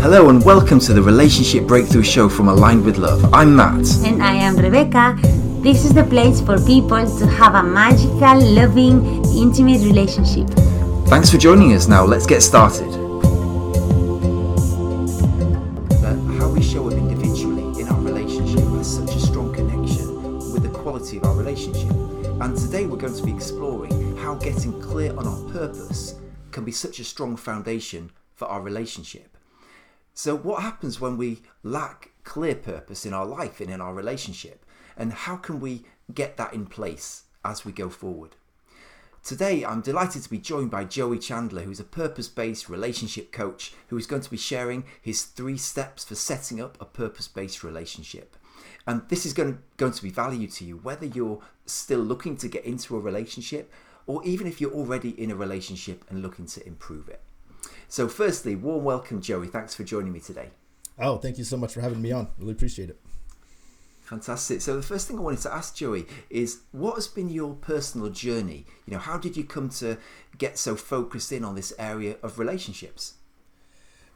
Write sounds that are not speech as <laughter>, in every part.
Hello and welcome to the Relationship Breakthrough Show from Aligned with Love. I'm Matt. And I am Rebecca. This is the place for people to have a magical, loving, intimate relationship. Thanks for joining us. Now, let's get started. How we show up individually in our relationship has such a strong connection with the quality of our relationship. And today we're going to be exploring how getting clear on our purpose can be such a strong foundation for our relationship. So, what happens when we lack clear purpose in our life and in our relationship? And how can we get that in place as we go forward? Today, I'm delighted to be joined by Joey Chandler, who's a purpose based relationship coach who is going to be sharing his three steps for setting up a purpose based relationship. And this is going, going to be value to you, whether you're still looking to get into a relationship or even if you're already in a relationship and looking to improve it. So, firstly, warm welcome, Joey. Thanks for joining me today. Oh, thank you so much for having me on. Really appreciate it. Fantastic. So, the first thing I wanted to ask Joey is what has been your personal journey? You know, how did you come to get so focused in on this area of relationships?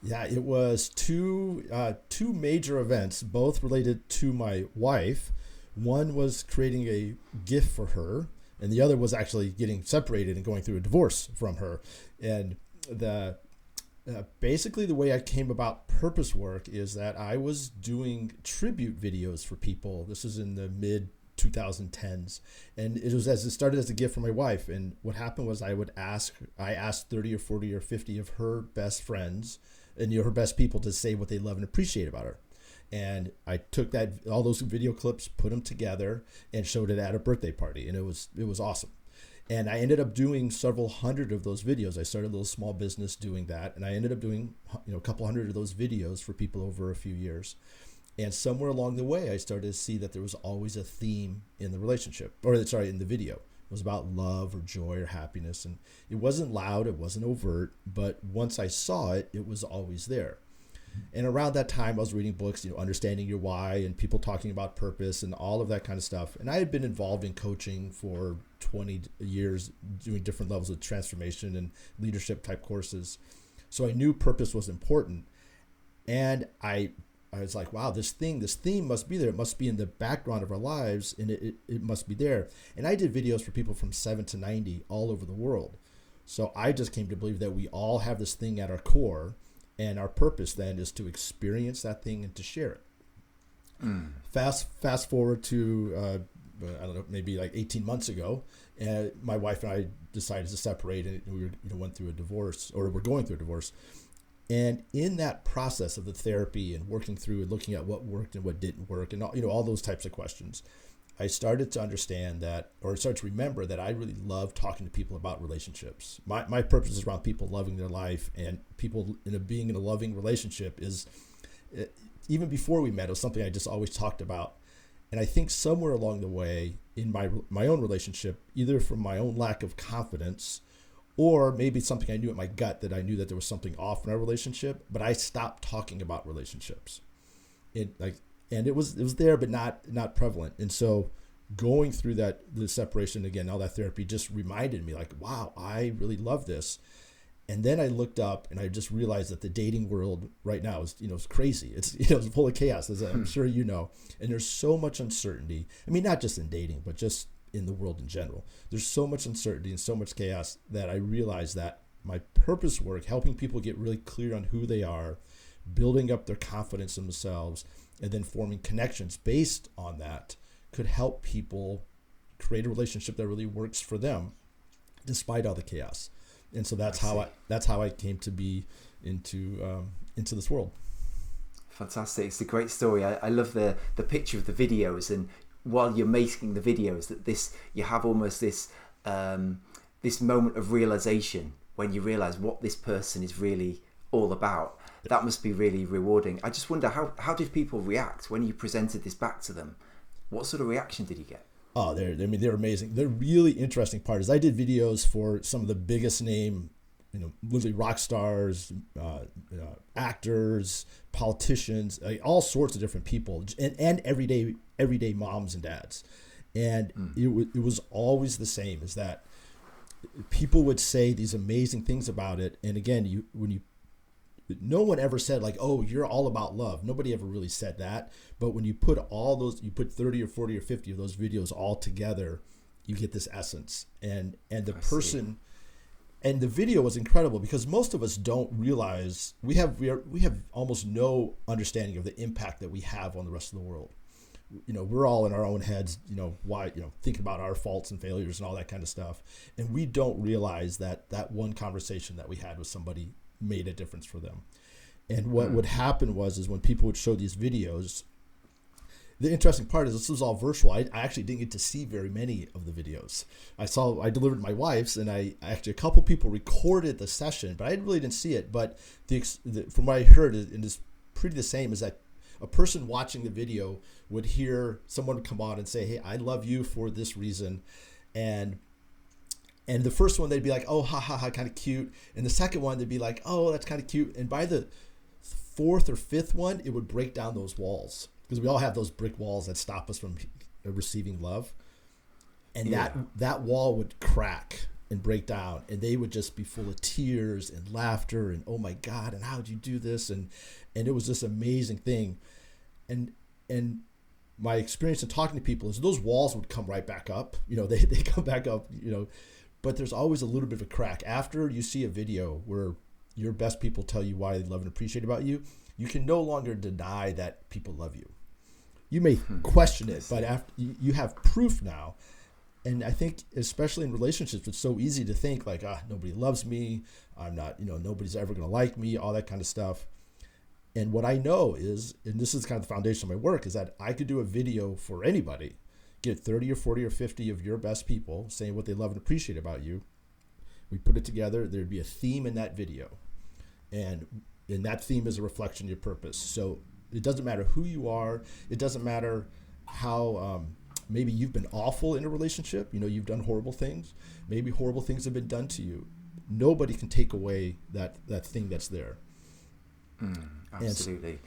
Yeah, it was two uh, two major events, both related to my wife. One was creating a gift for her, and the other was actually getting separated and going through a divorce from her. And the uh, basically the way I came about purpose work is that I was doing tribute videos for people. This is in the mid 2010s and it was as it started as a gift for my wife. And what happened was I would ask I asked 30 or 40 or 50 of her best friends and you know her best people to say what they love and appreciate about her. And I took that all those video clips put them together and showed it at a birthday party. And it was it was awesome and I ended up doing several hundred of those videos. I started a little small business doing that, and I ended up doing you know a couple hundred of those videos for people over a few years. And somewhere along the way, I started to see that there was always a theme in the relationship, or sorry, in the video. It was about love or joy or happiness, and it wasn't loud, it wasn't overt, but once I saw it, it was always there. And around that time, I was reading books, you know, understanding your why and people talking about purpose and all of that kind of stuff. And I had been involved in coaching for 20 years, doing different levels of transformation and leadership type courses. So I knew purpose was important. And I, I was like, wow, this thing, this theme must be there. It must be in the background of our lives and it, it, it must be there. And I did videos for people from 7 to 90 all over the world. So I just came to believe that we all have this thing at our core and our purpose then is to experience that thing and to share it. Mm. Fast fast forward to uh, I don't know maybe like 18 months ago, and my wife and I decided to separate, and we were, you know, went through a divorce or we're going through a divorce. And in that process of the therapy and working through and looking at what worked and what didn't work, and all, you know all those types of questions, I started to understand that, or started to remember that I really love talking to people about relationships. My, my purpose is around people loving their life, and people in a being in a loving relationship is, eh, even before we met, it was something I just always talked about. And I think somewhere along the way in my my own relationship, either from my own lack of confidence, or maybe something I knew in my gut that I knew that there was something off in our relationship, but I stopped talking about relationships. It like and it was it was there but not not prevalent. And so going through that the separation again all that therapy just reminded me like wow i really love this. And then i looked up and i just realized that the dating world right now is you know it's crazy. It's <laughs> you know it's full of chaos as i'm hmm. sure you know. And there's so much uncertainty. I mean not just in dating but just in the world in general. There's so much uncertainty and so much chaos that i realized that my purpose work helping people get really clear on who they are building up their confidence in themselves and then forming connections based on that could help people create a relationship that really works for them despite all the chaos. And so that's I how i that's how i came to be into um, into this world. Fantastic. It's a great story. I, I love the the picture of the videos. And while you're making the videos that this you have almost this um, this moment of realization when you realize what this person is really all about that must be really rewarding. I just wonder how how did people react when you presented this back to them? What sort of reaction did you get? Oh, they're I mean they're amazing. The really interesting part is I did videos for some of the biggest name, you know, literally rock stars, uh, uh, actors, politicians, all sorts of different people, and, and everyday everyday moms and dads, and mm. it it was always the same. Is that people would say these amazing things about it, and again, you when you no one ever said like oh you're all about love. Nobody ever really said that. But when you put all those you put 30 or 40 or 50 of those videos all together you get this essence. And and the I person and the video was incredible because most of us don't realize we have we, are, we have almost no understanding of the impact that we have on the rest of the world. You know we're all in our own heads you know why you know thinking about our faults and failures and all that kind of stuff. And we don't realize that that one conversation that we had with somebody made a difference for them and what hmm. would happen was is when people would show these videos the interesting part is this was all virtual. I, I, actually didn't get to see very many of the videos. I saw I delivered my wife's, and I actually a couple people recorded the session, but I really didn't see it. But the, the from what I heard, it is pretty the same. Is that a person watching the video would hear someone come on and say, "Hey, I love you for this reason," and and the first one they'd be like, "Oh, ha ha ha, kind of cute," and the second one they'd be like, "Oh, that's kind of cute," and by the fourth or fifth one, it would break down those walls. Because we all have those brick walls that stop us from receiving love. And yeah. that that wall would crack and break down. And they would just be full of tears and laughter and oh my god and how did you do this? And and it was this amazing thing. And and my experience in talking to people is those walls would come right back up. You know <laughs> they, they come back up you know but there's always a little bit of a crack after you see a video where your best people tell you why they love and appreciate about you you can no longer deny that people love you you may hmm. question it, but after you have proof now. And I think, especially in relationships, it's so easy to think like, ah, nobody loves me. I'm not, you know, nobody's ever going to like me, all that kind of stuff. And what I know is, and this is kind of the foundation of my work, is that I could do a video for anybody, get 30 or 40 or 50 of your best people saying what they love and appreciate about you. We put it together, there'd be a theme in that video. And and that theme is a reflection of your purpose. So it doesn't matter who you are. It doesn't matter how um, maybe you've been awful in a relationship. You know, you've done horrible things. Maybe horrible things have been done to you. Nobody can take away that that thing that's there. Mm, absolutely.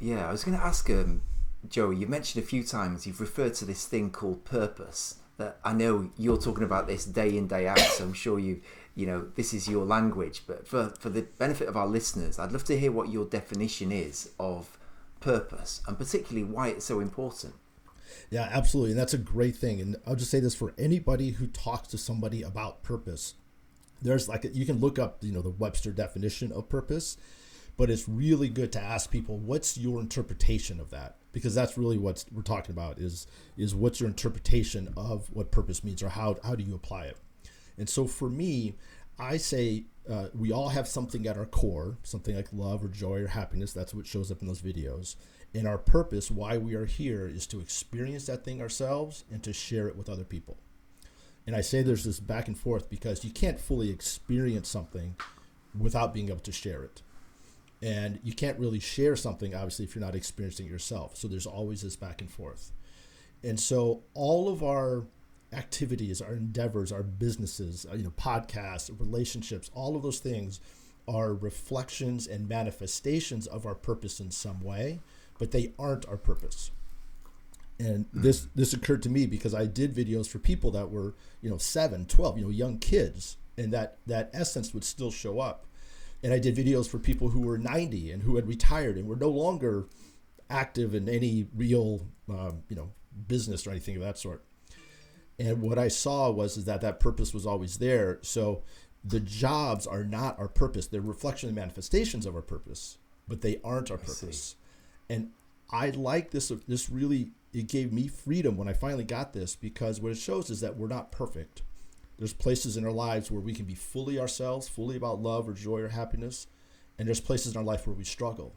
yeah, I was going to ask um, Joey. you've mentioned a few times you've referred to this thing called purpose. That I know you're talking about this day in day out. so I'm sure you you know this is your language but for for the benefit of our listeners i'd love to hear what your definition is of purpose and particularly why it's so important yeah absolutely and that's a great thing and i'll just say this for anybody who talks to somebody about purpose there's like a, you can look up you know the webster definition of purpose but it's really good to ask people what's your interpretation of that because that's really what we're talking about is is what's your interpretation of what purpose means or how how do you apply it and so for me, I say uh, we all have something at our core, something like love or joy or happiness. That's what shows up in those videos. And our purpose, why we are here, is to experience that thing ourselves and to share it with other people. And I say there's this back and forth because you can't fully experience something without being able to share it. And you can't really share something, obviously, if you're not experiencing it yourself. So there's always this back and forth. And so all of our activities, our endeavors, our businesses, uh, you know, podcasts, relationships, all of those things are reflections and manifestations of our purpose in some way, but they aren't our purpose. And mm-hmm. this this occurred to me because I did videos for people that were, you know, 7, 12, you know, young kids, and that that essence would still show up. And I did videos for people who were 90 and who had retired and were no longer active in any real, um, you know, business or anything of that sort and what I saw was is that that purpose was always there. So the jobs are not our purpose; they're reflection and manifestations of our purpose, but they aren't our purpose. And I like this. This really it gave me freedom when I finally got this because what it shows is that we're not perfect. There's places in our lives where we can be fully ourselves, fully about love or joy or happiness, and there's places in our life where we struggle.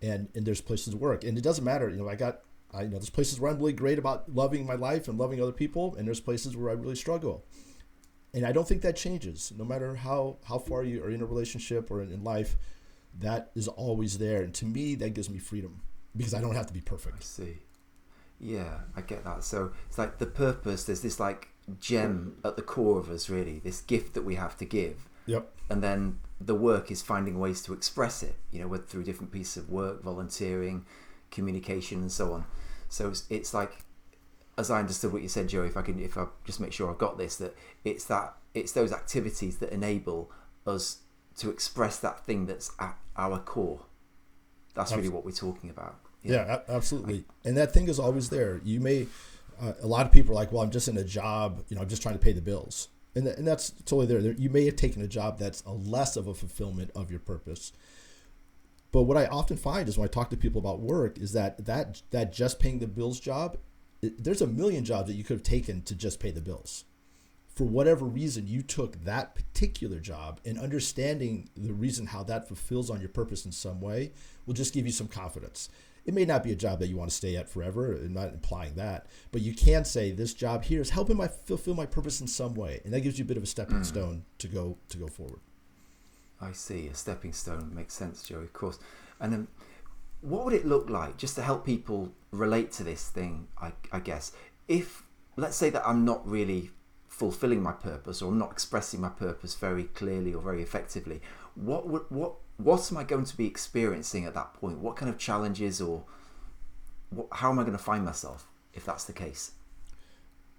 And and there's places to work, and it doesn't matter. You know, I got I you know there's places where I'm really great about loving my life and loving other people, and there's places where I really struggle. And I don't think that changes, no matter how how far you are in a relationship or in, in life. That is always there, and to me, that gives me freedom because I don't have to be perfect. I see. Yeah, I get that. So it's like the purpose. There's this like gem at the core of us, really. This gift that we have to give. Yep. And then the work is finding ways to express it. You know, whether through different pieces of work, volunteering, communication, and so on. So it's, it's like, as I understood what you said, Joe. If I can, if I just make sure I've got this, that it's that it's those activities that enable us to express that thing that's at our core. That's really what we're talking about. Yeah, a- absolutely. And that thing is always there. You may, uh, a lot of people are like, well, I'm just in a job, you know, I'm just trying to pay the bills. And, th- and that's totally there. You may have taken a job that's a less of a fulfillment of your purpose. But what I often find is when I talk to people about work is that that, that just paying the bills job, it, there's a million jobs that you could have taken to just pay the bills. For whatever reason, you took that particular job and understanding the reason how that fulfills on your purpose in some way will just give you some confidence it may not be a job that you want to stay at forever. I'm not implying that, but you can say this job here is helping my fulfill my purpose in some way, and that gives you a bit of a stepping mm. stone to go to go forward. I see a stepping stone makes sense, Joey. Of course, and then what would it look like just to help people relate to this thing? I, I guess if let's say that I'm not really fulfilling my purpose or I'm not expressing my purpose very clearly or very effectively, what would what what am I going to be experiencing at that point? What kind of challenges or what, how am I going to find myself if that's the case?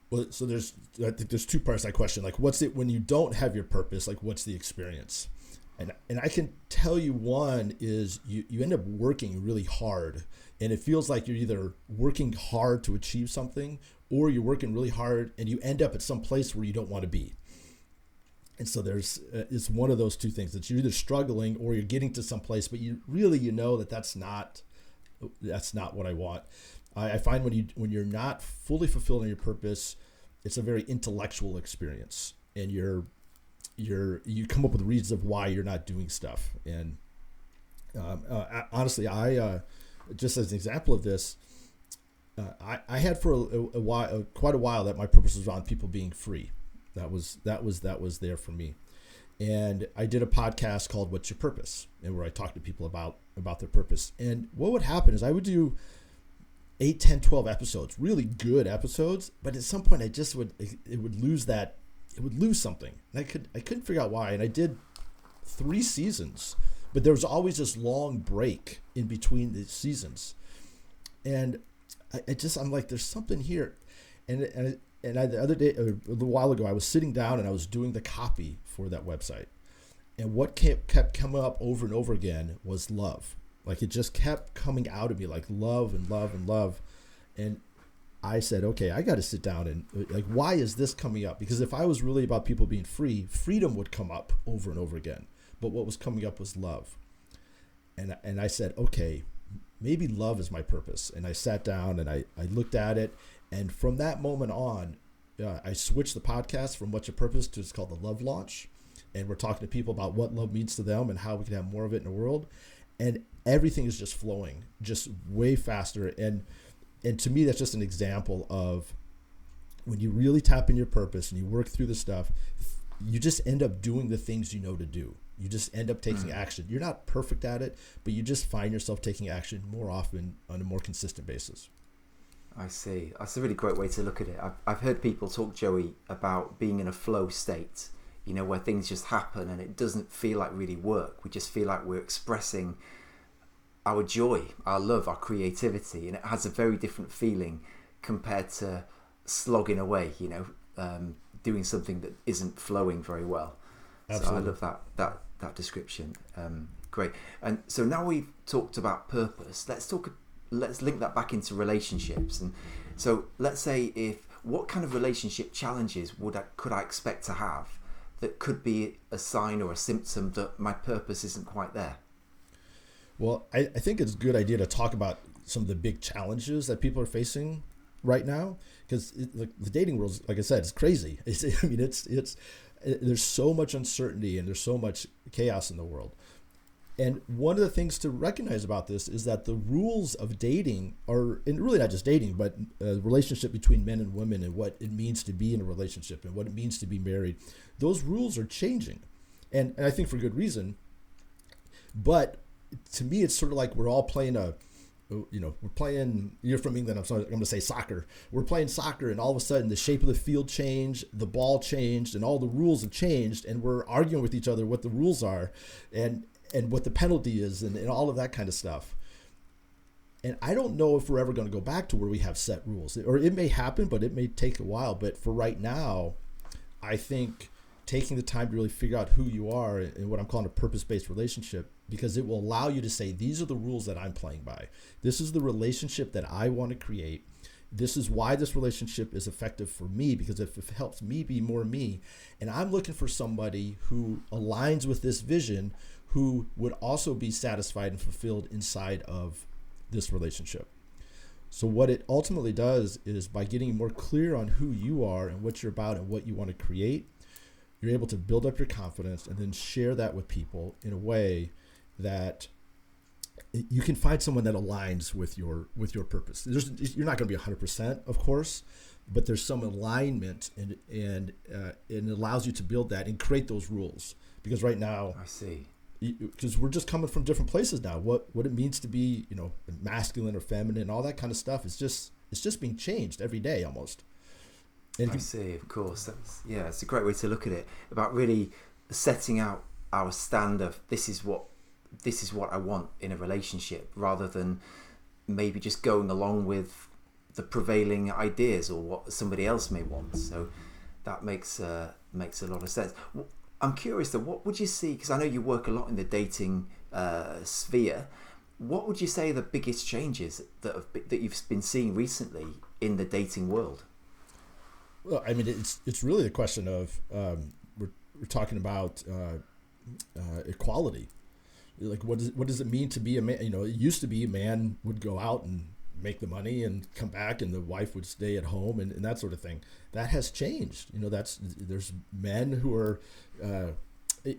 Well, so there's I think there's two parts to that question. Like, what's it when you don't have your purpose? Like, what's the experience? And and I can tell you one is you you end up working really hard, and it feels like you're either working hard to achieve something or you're working really hard and you end up at some place where you don't want to be and so there's uh, it's one of those two things. That you're either struggling or you're getting to some place but you really you know that that's not that's not what i want. I, I find when you when you're not fully fulfilled in your purpose it's a very intellectual experience. And you're you're you come up with reasons of why you're not doing stuff. And um, uh, honestly i uh, just as an example of this uh, I, I had for a, a while quite a while that my purpose was around people being free that was that was that was there for me. And I did a podcast called "What's Your Purpose," and where I talked to people about about their purpose. And what would happen is I would do 8 10 12 episodes really good episodes but at some point i just would it would lose that it would lose something. And i could i couldn't figure out why. And i did three seasons but there was always this long break in between the seasons. And i, I just i'm like there's something here. And, and and I, the other day, a little while ago, I was sitting down and I was doing the copy for that website. And what kept, kept coming up over and over again was love. Like it just kept coming out of me like love and love and love. And I said, okay, I got to sit down and uh, like, why is this coming up? Because if I was really about people being free, freedom would come up over and over again. But what was coming up was love. And, and I said, okay, maybe love is my purpose. And I sat down and I, I looked at it and from that moment on, uh, I switched the podcast from What's Your Purpose to it's called the Love Launch. And we're talking to people about what love means to them and how we can have more of it in the world. And everything is just flowing, just way faster. And and to me, that's just an example of when you really tap in your purpose and you work through the stuff, you just end up doing the things you know to do. You just end up taking mm. action. You're not perfect at it, but you just find yourself taking action more often on a more consistent basis. I see. That's a really great way to look at it. I've, I've heard people talk, Joey, about being in a flow state, you know, where things just happen and it doesn't feel like really work. We just feel like we're expressing our joy, our love, our creativity, and it has a very different feeling compared to slogging away, you know, um, doing something that isn't flowing very well. Absolutely. So I love that that that description. Um, great. And so now we've talked about purpose. Let's talk let's link that back into relationships. And so let's say if what kind of relationship challenges would I, could I expect to have that could be a sign or a symptom that my purpose isn't quite there? Well, I, I think it's a good idea to talk about some of the big challenges that people are facing right now because the, the, dating world, like I said, is crazy. <laughs> It's, I mean, it's it's it, there's so much uncertainty and there's so much chaos in the world. And one of the things to recognize about this is that the rules of dating are, and really not just dating, but uh, a relationship between men and women and what it means to be in a relationship and what it means to be married, those rules are changing. And, and I think for good reason. But to me, it's sort of like we're all playing a, you know, we're playing, you're from England, I'm sorry, I'm going to say soccer. We're playing soccer, and all of a sudden the shape of the field changed, the ball changed, and all the rules have changed, and we're arguing with each other what the rules are. And, and what the penalty is and, and all of that kind of stuff. And I don't know if we're ever going to go back to where we have set rules, or it may happen, but it may take a while. But for right now, I think taking the time to really figure out who you are in what I'm calling a purpose based relationship because it will allow you to say, these are the rules that I'm playing by. This is the relationship that I want to create. This is why this relationship is effective for me because if it helps me be more me, and I'm looking for somebody who aligns with this vision, who would also be satisfied and fulfilled inside of this relationship. So, what it ultimately does is by getting more clear on who you are and what you're about and what you want to create, you're able to build up your confidence and then share that with people in a way that you can find someone that aligns with your with your purpose. There's, you're not going to be 100%, of course, but there's some alignment and and uh, and it allows you to build that and create those rules. Because right now, I see. Because we're just coming from different places now. What what it means to be, you know, masculine or feminine, all that kind of stuff is just it's just being changed every day almost. And I see, of course. That's, yeah, it's a great way to look at it about really setting out our stand of this is what this is what I want in a relationship, rather than maybe just going along with the prevailing ideas or what somebody else may want. So that makes uh, makes a lot of sense. I'm curious though, what would you see? Because I know you work a lot in the dating uh, sphere. What would you say the biggest changes that have been, that you've been seeing recently in the dating world? Well, I mean, it's it's really a question of um, we're we're talking about uh, uh, equality. Like, what does what does it mean to be a man? You know, it used to be a man would go out and make the money and come back, and the wife would stay at home and, and that sort of thing. That has changed. You know, that's there's men who are. Uh,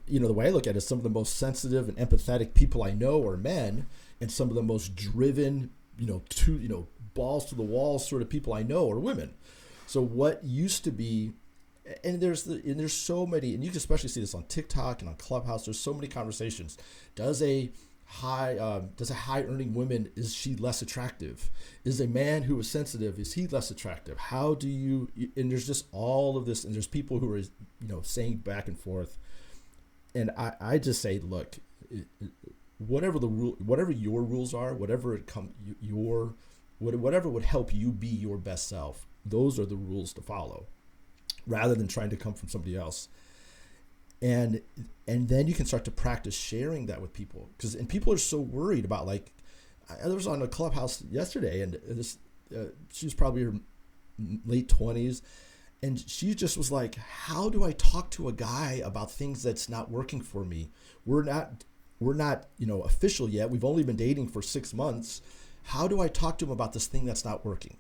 you know the way I look at it, some of the most sensitive and empathetic people I know are men, and some of the most driven, you know, to you know balls to the walls sort of people I know are women. So what used to be and there's the, and there's so many and you can especially see this on TikTok and on Clubhouse there's so many conversations does a high um, does a high earning woman is she less attractive? Is a man who is sensitive is he less attractive? How do you and there's just all of this and there's people who are you know saying back and forth. And I, I just say look whatever the rule whatever your rules are whatever it come your whatever would help you be your best self those are the rules to follow rather than trying to come from somebody else and and then you can start to practice sharing that with people. Because and people are so worried about like I was on a clubhouse yesterday and this uh, she was probably her late 20s and she just was like how do i talk to a guy about things that's not working for me? We're not we're not you know official yet. We've only been dating for six months. How do i talk to him about this thing that's not working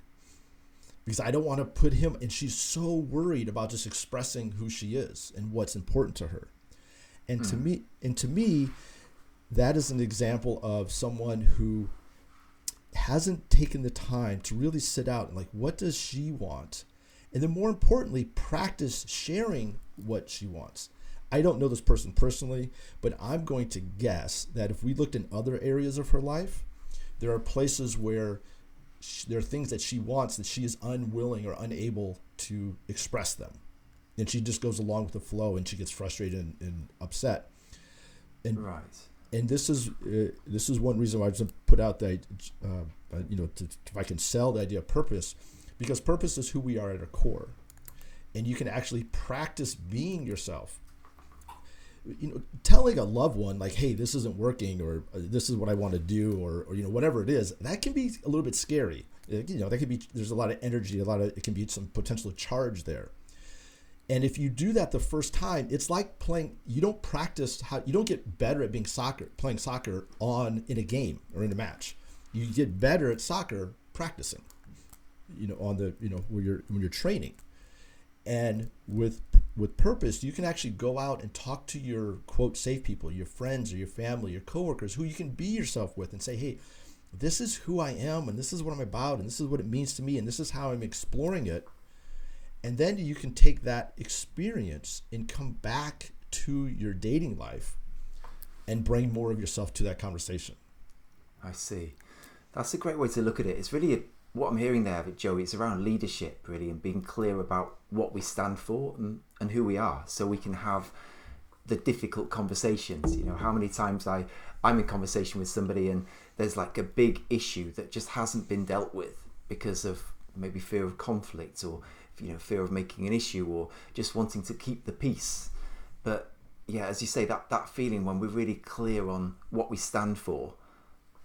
because I don't want to put him and she's so worried about just expressing who she is and what's important to her. And mm. to me and to me that is an example of someone who hasn't taken the time to really sit out and like what does she want? And then more importantly, practice sharing what she wants. I don't know this person personally, but I'm going to guess that if we looked in other areas of her life, there are places where she, there are things that she wants that she is unwilling or unable to express them. And she just goes along with the flow and she gets frustrated and, and upset. And right. and this is uh, this is one reason why I just put out that uh, uh, you know to, if I can sell the idea of purpose because purpose is who we are at our core. And you can actually practice being yourself you know telling a loved one like hey this isn't working or uh, this is what i want to do or, or you know whatever it is that can be a little bit scary. You know that could be there's a lot of energy a lot of it can be some potential charge there. And if you do that the first time it's like playing you don't practice how you don't get better at being soccer playing soccer on in a game or in a match. You get better at soccer practicing you know on the you know when you're when you're training. And with with purpose, you can actually go out and talk to your quote safe people, your friends or your family, your coworkers, who you can be yourself with, and say, "Hey, this is who I am, and this is what I'm about, and this is what it means to me, and this is how I'm exploring it." And then you can take that experience and come back to your dating life and bring more of yourself to that conversation. I see. That's a great way to look at it. It's really a what I'm hearing there, Joey, it's around leadership really and being clear about what we stand for and, and who we are so we can have the difficult conversations. You know, how many times I, I'm in conversation with somebody and there's like a big issue that just hasn't been dealt with because of maybe fear of conflict or you know fear of making an issue or just wanting to keep the peace but yeah, as you say, that that feeling when we're really clear on what we stand for,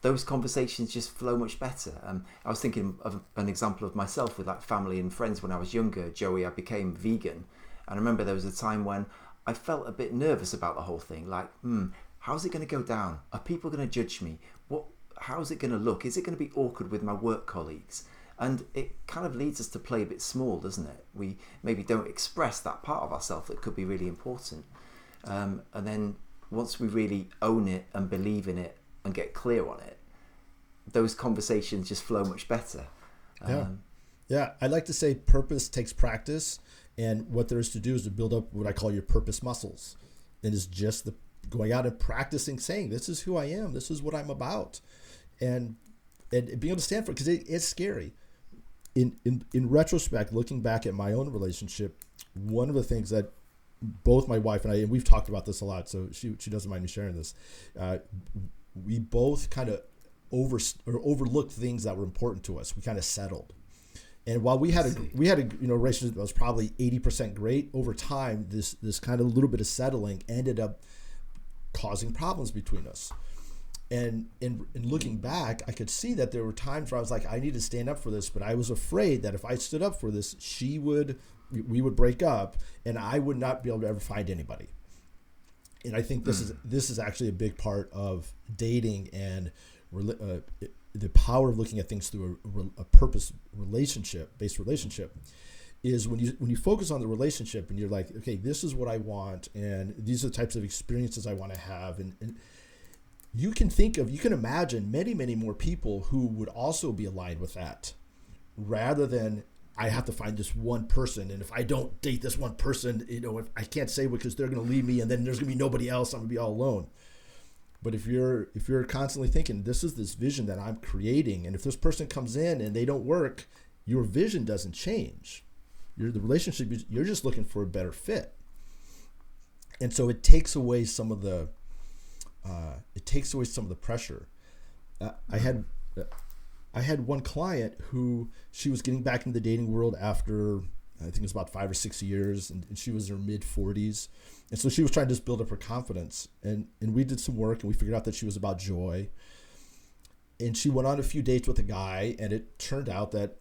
those conversations just flow much better. Um, I was thinking of an example of myself with like family and friends when I was younger. Joey, I became vegan, and I remember there was a time when I felt a bit nervous about the whole thing. Like, hmm, how's it going to go down? Are people going to judge me? What? How's it going to look? Is it going to be awkward with my work colleagues? And it kind of leads us to play a bit small, doesn't it? We maybe don't express that part of ourselves that could be really important. Um, and then once we really own it and believe in it and get clear on it, those conversations just flow much better. Yeah. Um, yeah. I like to say purpose takes practice. And what there is to do is to build up what I call your purpose muscles. And it's just the going out and practicing saying, this is who I am. This is what I'm about. And, and being able to stand for it because it, it's scary. In, in, in retrospect, looking back at my own relationship, one of the things that both my wife and I, and we've talked about this a lot, so she, she doesn't mind me sharing this. Uh, we both kind of over or overlooked things that were important to us. We kind of settled. And while we had a we had a you know relationship that was probably eighty percent great over time, this this kind of little bit of settling ended up causing problems between us. And in, in looking back, I could see that there were times where I was like, I need to stand up for this, but I was afraid that if I stood up for this, she would we would break up, and I would not be able to ever find anybody. And I think this mm. is this is actually a big part of dating and uh, the power of looking at things through a, a purpose relationship based relationship is when you when you focus on the relationship and you're like okay this is what i want and these are the types of experiences i want to have. And, and you can think of you can imagine many many more people who would also be aligned with that rather than i have to find this one person. And if i don't date this one person you know if i can't say because they're going to leave me and then there's going to be nobody else i'm going to be all alone but if you're if you're constantly thinking this is this vision that I'm creating, and if this person comes in and they don't work, your vision doesn't change. You're the relationship. You're just looking for a better fit, and so it takes away some of the uh, it takes away some of the pressure. Uh, I had uh, I had one client who she was getting back into the dating world after I think it was about five or six years, and, and she was in her mid 40s. And so she was trying to just build up her confidence. And, and we did some work, and we figured out that she was about joy. And she went on a few dates with a guy, and it turned out that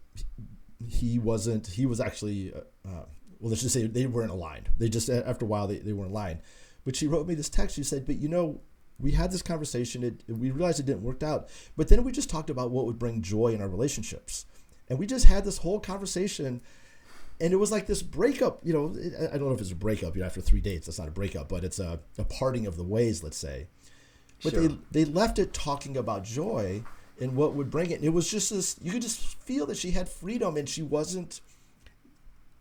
he wasn't, he was actually, uh, uh well, let's just say they weren't aligned. They just, after a while, they, they weren't aligned. But she wrote me this text. She said, But you know, we had this conversation. It, we realized it didn't work out. But then we just talked about what would bring joy in our relationships. And we just had this whole conversation and it was like this breakup. You know, I don't know if it's a breakup. You know, after three dates, that's not a breakup, but it's a, a parting of the ways, let's say. But sure. they they left it talking about joy and what would bring it. And it was just this. You could just feel that she had freedom, and she wasn't.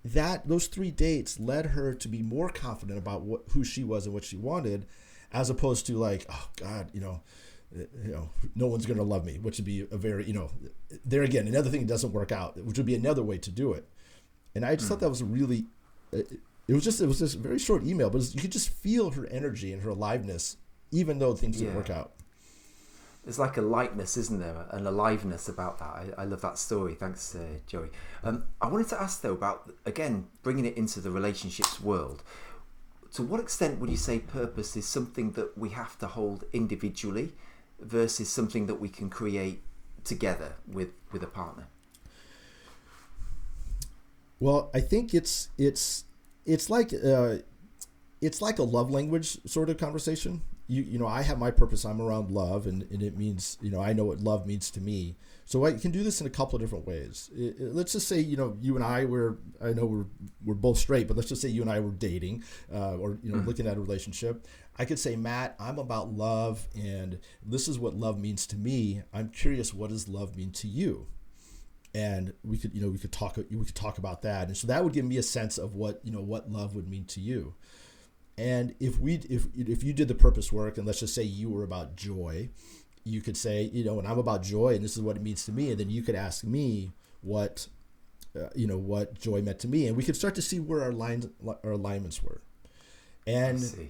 That those three dates led her to be more confident about what who she was and what she wanted, as opposed to like, oh God, you know, eh, you know, no one's going to love me, which would be a very, you know, there again, another thing that doesn't work out, which would be another way to do it. And I just mm. thought that was really, it, it, was just it was just very short email, but was, you could just feel her energy and her aliveness, even though things didn't work out. There's like a lightness, isn't there, an aliveness about that. I, I love that story. Thanks, uh, Joey. Um, I wanted to ask though about again bringing it into the relationships world. To what extent would you say purpose is something that we have to hold individually versus something that we can create together with with a partner? Well, I think it's it's it's like uh, it's like a love language sort of conversation. You you know, I have my purpose. I'm around love, and, and it means you know I know what love means to me. So I can do this in a couple of different ways. It, it, let's just say you know you and I were I know we're we're both straight, but let's just say you and I were dating uh, or you know mm-hmm. looking at a relationship. I could say, Matt, I'm about love, and this is what love means to me. I'm curious, what does love mean to you? And we could you know we could talk we could talk about that. And so that would give me a sense of what you know what love would mean to you. And if we if if you did the purpose work and let's just say you were about joy you could say you know and i'm about joy and this is what it means to me and then you could ask me what uh, you know what joy meant to me. And we could start to see where our lines our alignments were. And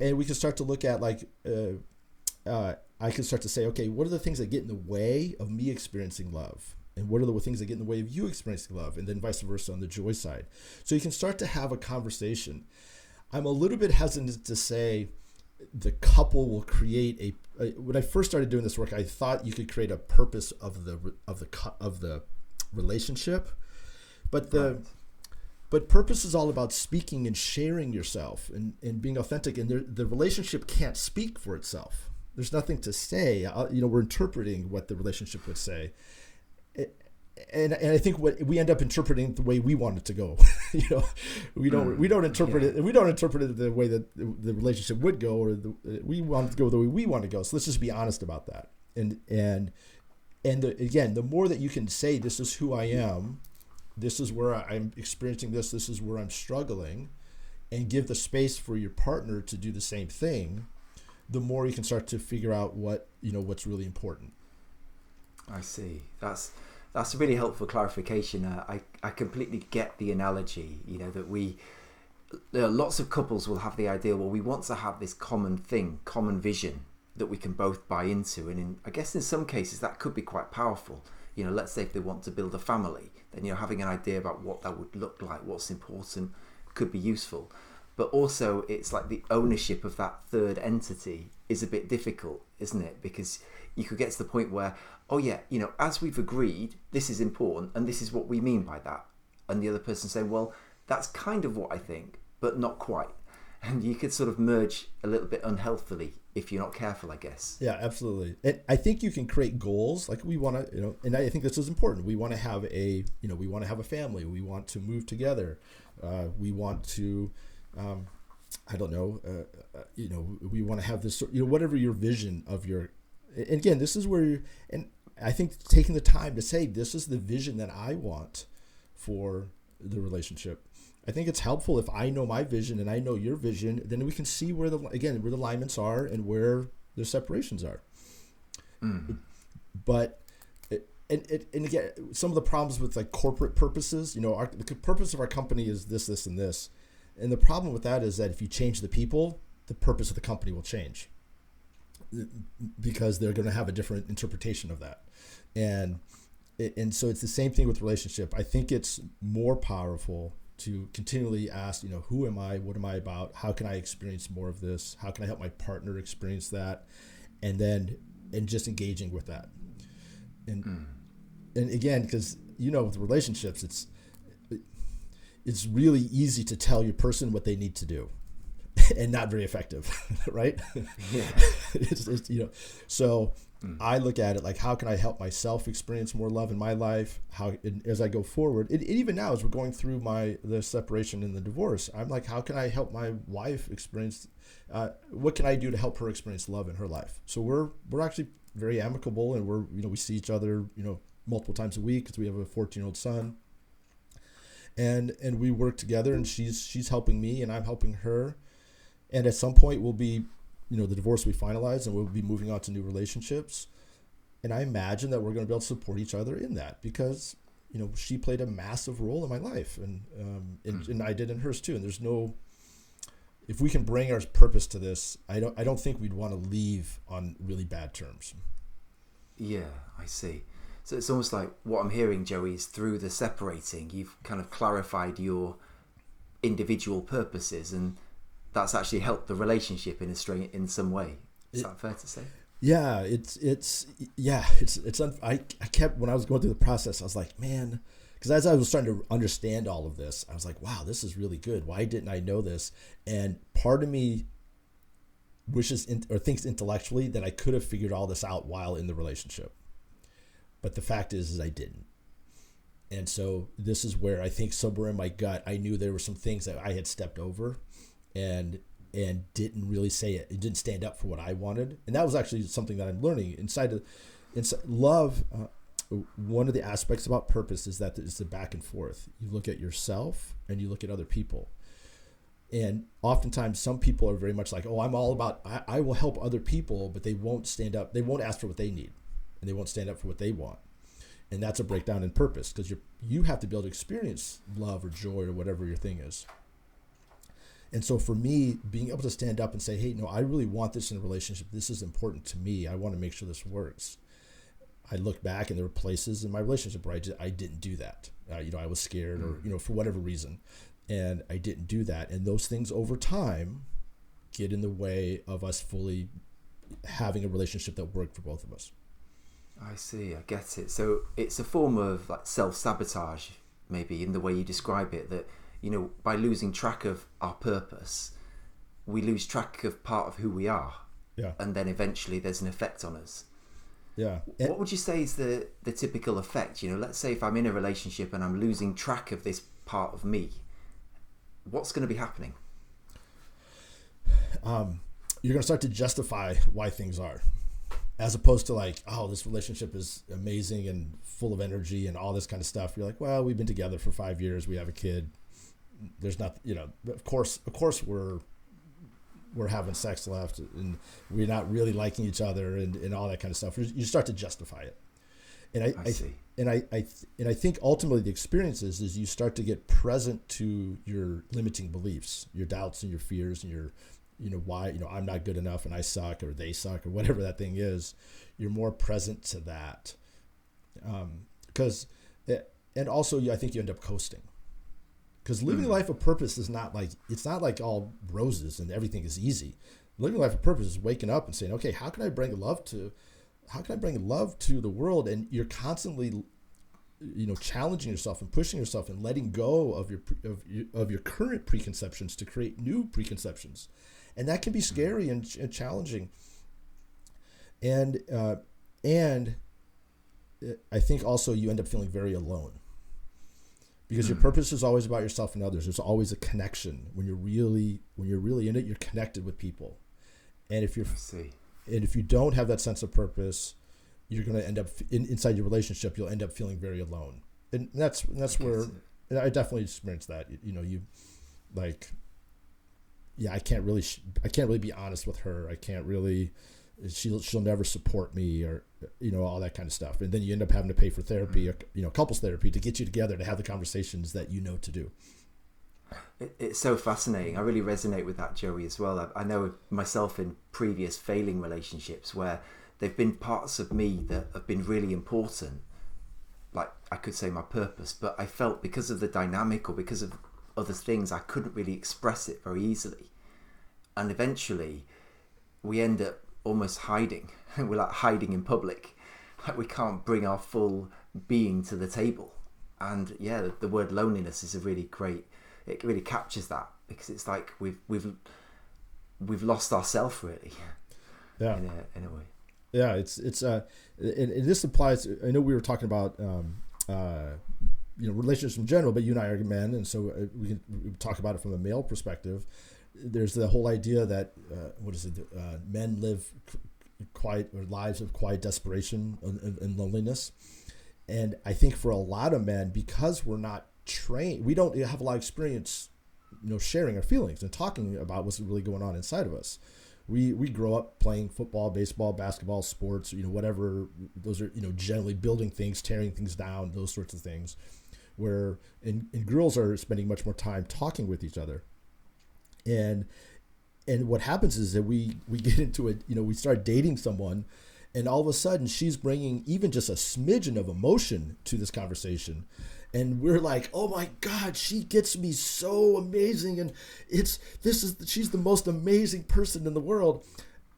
and we could start to look at like uh, uh, i could start to say okay what are the things that get in the way of me experiencing love and what are the things that get in the way of you experiencing love and then vice versa on the joy side so you can start to have a conversation I'm a little bit hesitant to say the couple will create a. Uh, when I first started doing this work, I thought you could create a purpose of the of the of the relationship, but the. Right. But purpose is all about speaking and sharing yourself and, and being authentic. And the, the relationship can't speak for itself. There's nothing to say. Uh, you know, we're interpreting what the relationship would say and and I think what we end up interpreting the way we want it to go. <laughs> you know, we don't mm, we don't interpret yeah. it we don't interpret it the way that the relationship would go, or the, we want it to go the way we want to go. So let's just be honest about that. And and and the, again, the more that you can say, "This is who I am," this is where I'm experiencing this, this is where I'm struggling, and give the space for your partner to do the same thing, the more you can start to figure out what you know what's really important. I see. That's that's a really helpful clarification. Uh, I I completely get the analogy. You know that we uh, lots of couples will have the idea. Well, we want to have this common thing, common vision that we can both buy into, and in, I guess in some cases that could be quite powerful. You know, let's say if they want to build a family, then you know having an idea about what that would look like, what's important, could be useful. But also, it's like the ownership of that third entity is a bit difficult, isn't it? Because you could get to the point where, oh yeah, you know, as we've agreed, this is important and this is what we mean by that. And the other person saying, well, that's kind of what I think, but not quite. <laughs> And you could sort of merge a little bit unhealthily if you're not careful, I guess. Yeah, absolutely. And I think you can create goals like we want to, you know, and I think this is important. We want to have a, you know, we want to have a family. We want to move together. Uh, we want to, um, I don't know, uh, uh, you know, we want to have this, you know, whatever your vision of your, and again, this is where, you, and I think taking the time to say this is the vision that I want for the relationship. I think it's helpful if I know my vision and I know your vision, then we can see where the again where the alignments are and where the separations are. Mm. But and, and, and again, some of the problems with like corporate purposes, you know, our, the purpose of our company is this, this, and this, and the problem with that is that if you change the people, the purpose of the company will change. Because they're going to have a different interpretation of that. And and so it's the same thing with relationship. I think it's more powerful to continually ask you know who am i? What am i about? How can i experience more of this? How can i help my partner experience that? And then and just engaging with that. And mm. and again because you know with relationships it's it's really easy to tell your person what they need to do <laughs> and not very effective <laughs> right yeah <laughs> it's, it's, you know so Mm. I look at it like, how can I help myself experience more love in my life? How, as I go forward, it, it, even now as we're going through my the separation and the divorce, I'm like, how can I help my wife experience? Uh, what can I do to help her experience love in her life? So we're we're actually very amicable, and we're you know we see each other you know multiple times a week because we have a 14 year old son, and and we work together, and she's she's helping me, and I'm helping her, and at some point we'll be you know the divorce will be finalized and we'll be moving on to new relationships. And i imagine that we're going to be able to support each other in that because you know she played a massive role in my life and um, and, mm. and i did in hers too. And there's no if we can bring our purpose to this i don't i don't think we'd want to leave on really bad terms. Yeah i see so it's almost like what i'm hearing joey is through the separating you've kind of clarified your individual purposes and that's actually helped the relationship in a string in some way. Is that fair to say? Yeah, it's it's yeah, it's it's un, I I kept when I was going through the process, I was like, man, because as I was starting to understand all of this, I was like, wow, this is really good. Why didn't I know this? And part of me wishes in, or thinks intellectually that I could have figured all this out while in the relationship, but the fact is, is I didn't. And so this is where I think somewhere in my gut, I knew there were some things that I had stepped over and and didn't really say it. It didn't stand up for what I wanted, and that was actually something that I'm learning inside of inside love. Uh, one of the aspects about purpose is that it's the back and forth. You look at yourself and you look at other people. And oftentimes, some people are very much like, "Oh, I'm all about. I, I will help other people, but they won't stand up. They won't ask for what they need, and they won't stand up for what they want." And that's a breakdown in purpose because you you have to be able to experience love or joy or whatever your thing is. And so for me, being able to stand up and say, hey, no, I really want this in a relationship. This is important to me. I want to make sure this works. I look back and there were places in my relationship where I, just, I didn't do that. Uh, you know, I was scared or, mm. you know, for whatever reason. and I didn't do that. And those things over time get in the way of us fully having a relationship that worked for both of us. I see. I get it. So it's a form of like self sabotage, maybe in the way you describe it. That you know, by losing track of our purpose, we lose track of part of who we are. Yeah. And then eventually, there's an effect on us. Yeah. what would you say is the the typical effect? You know, let's say if I'm in a relationship and I'm losing track of this part of me, what's going to be happening? Um, you're going to start to justify why things are as opposed to like oh this relationship is amazing and full of energy and all this kind of stuff you're like well we've been together for five years we have a kid. There's not you know of course of course we're we're having sex left and we're not really liking each other and, and all that kind of stuff. You start to justify it. And I, I, see. and I, I and I think ultimately the experience is, is you start to get present to your limiting beliefs, your doubts and your fears and your you know why you know i'm not good enough and i suck or they suck or whatever that thing is you're more present to that. Because um, and also i think you end up coasting. Because living mm. a life of purpose is not like it's not like all roses and everything is easy. Living life of purpose is waking up and saying okay how can i bring love to how can i bring love to the world? And you're constantly you know challenging yourself and pushing yourself and letting go of your of your, of your current preconceptions to create new preconceptions and that can be scary and, and challenging. And uh, and uh, I think also you end up feeling very alone because your hmm. purpose is always about yourself and others. There's always a connection when you're really when you're really in it. You're connected with people, and if you're and if you don't have that sense of purpose, you're going to end up in, inside your relationship. You'll end up feeling very alone, and that's that's where I definitely experienced that. You, you know, you like yeah, I can't really, I can't really be honest with her. I can't really, she'll, she'll never support me or, you know, all that kind of stuff. And then you end up having to pay for therapy, mm-hmm. you know, couples therapy to get you together to have the conversations that you know to do. It's so fascinating. I really resonate with that, Joey, as well. I know myself in previous failing relationships where there've been parts of me that have been really important, like I could say my purpose, but I felt because of the dynamic or because of other things, I couldn't really express it very easily. And eventually, we end up almost hiding. <laughs> We're like hiding in public. Like we can't bring our full being to the table. And yeah, the, word loneliness is a really great. It really captures that because it's like we've we've we've lost ourselves really. Yeah. In a, in a way. Yeah, it's it's uh, and, and this applies. I know we were talking about um, uh, you know relationships in general, but you and I are men, and so uh, we can talk about it from a male perspective. There's the whole idea that uh, what is it? Uh, men live quiet or lives of quiet desperation and, and loneliness, and I think for a lot of men, because we're not trained, we don't have a lot of experience, you know, sharing our feelings and talking about what's really going on inside of us we we grow up playing football, baseball, basketball, sports, you know, whatever. Those are you know generally building things, tearing things down, those sorts of things where and, and girls are spending much more time talking with each other. And and what happens is that we we <laughs> get into it you know we start dating someone and all of a sudden she's bringing even just a smidgen of emotion to this conversation. And we're like oh my god she gets me so amazing and it's this is she's the most amazing person in the world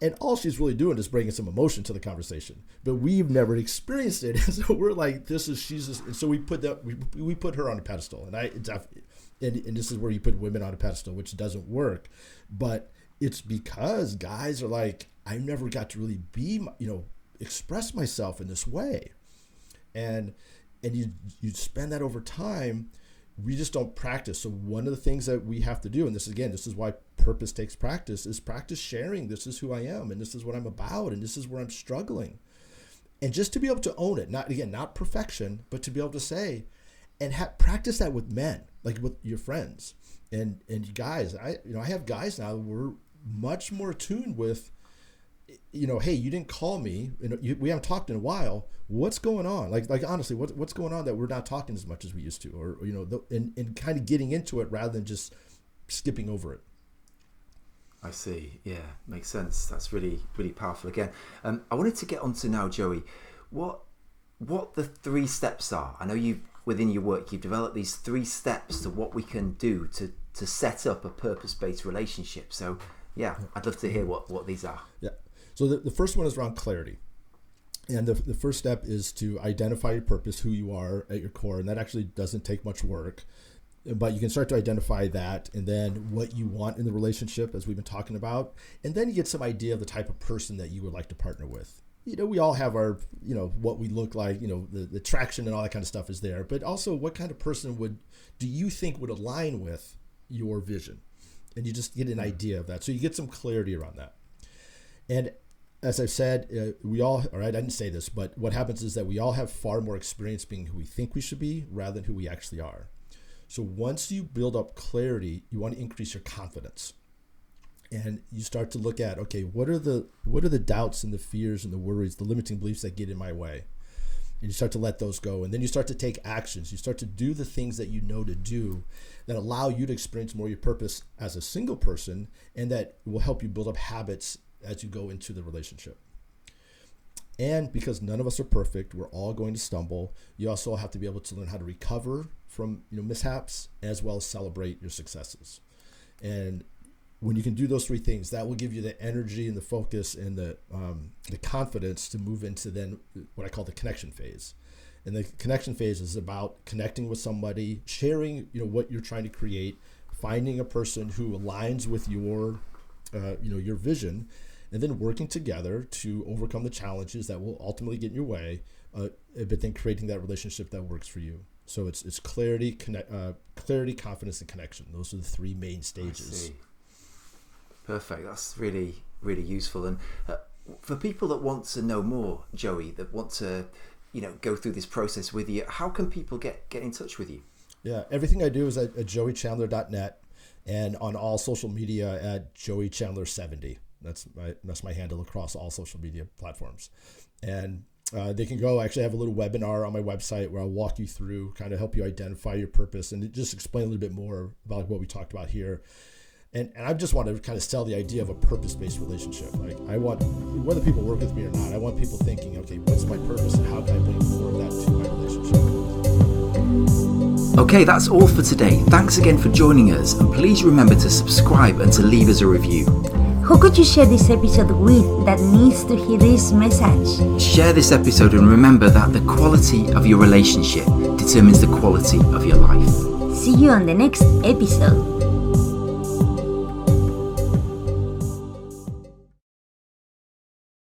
and all she's really doing is bringing some emotion to the conversation. But we've never experienced it. <laughs> And so we're like this is she's just, and so we put that we, we put her on a pedestal. And i and, and this is where you put women on a pedestal which doesn't work. But it's because guys are like i never got to really be you know express myself in this way. And and you you spend that over time we just don't practice. So one of the things that we have to do, and this again, this is why purpose takes practice, is practice sharing. This is who I am, and this is what I'm about, and this is where I'm struggling. And just to be able to own it, not again, not perfection, but to be able to say, and ha- practice that with men, like with your friends and and guys. I you know I have guys now. We're much more attuned with you know, hey, you didn't call me, and you, we haven't talked in a while. What's going on? Like, like honestly, what, what's going on that we're not talking as much as we used to, or, or you know, the, and and kind of getting into it rather than just skipping over it. I see. Yeah, makes sense. That's really really powerful. Again, um, I wanted to get onto now, Joey, what what the three steps are. I know you within your work, you've developed these three steps to what we can do to to set up a purpose-based relationship. So, yeah, I'd love to hear what what these are. Yeah. So the, the first one is around clarity. And the, the first step is to identify your purpose, who you are at your core. And that actually doesn't take much work. But you can start to identify that and then what you want in the relationship, as we've been talking about. And then you get some idea of the type of person that you would like to partner with. You know, we all have our, you know, what we look like, you know, the, the traction and all that kind of stuff is there. But also, what kind of person would, do you think would align with your vision? And you just get an hmm. idea of that. So you get some clarity around that. And as I've said, uh, we all, all right, I didn't say this, but what happens is that we all have far more experience being who we think we should be rather than who we actually are. So once you build up clarity, you want to increase your confidence. And you start to look at, okay, what are the what are the doubts and the fears and the worries, the limiting beliefs that get in my way? And you start to let those go. And then you start to take actions. You start to do the things that you know to do that allow you to experience more your purpose as a single person and that will help you build up habits as you go into the relationship. And because none of us are perfect, we're all going to stumble. You also have to be able to learn how to recover from you know mishaps as well as celebrate your successes. And when you can do those three things, that will give you the energy and the focus and the um, the confidence to move into then what I call the connection phase. And the connection phase is about connecting with somebody, sharing you know what you're trying to create, finding a person who aligns with your uh, you know your vision, and then working together to overcome the challenges that will ultimately get in your way, uh, but then creating that relationship that works for you. So it's it's clarity, connect, uh, clarity, confidence, and connection. Those are the three main stages. Perfect. That's really really useful. And uh, for people that want to know more, Joey, that want to you know go through this process with you, how can people get get in touch with you? Yeah, everything I do is at, at joeychandler.net and on all social media at joeychandler70. That's my that's my handle across all social media platforms, and uh, they can go. I actually have a little webinar on my website where I'll walk you through, kind of help you identify your purpose, and just explain a little bit more about what we talked about here. And, and I just want to kind of sell the idea of a purpose-based relationship. Like I want, whether people work with me or not, I want people thinking, okay, what's my purpose and how can I bring more of that to my relationship? Okay, that's all for today. Thanks again for joining us, and please remember to subscribe and to leave us a review. Who could you share this episode with that needs to hear this message? Share this episode and remember that the quality of your relationship determines the quality of your life. See you on the next episode.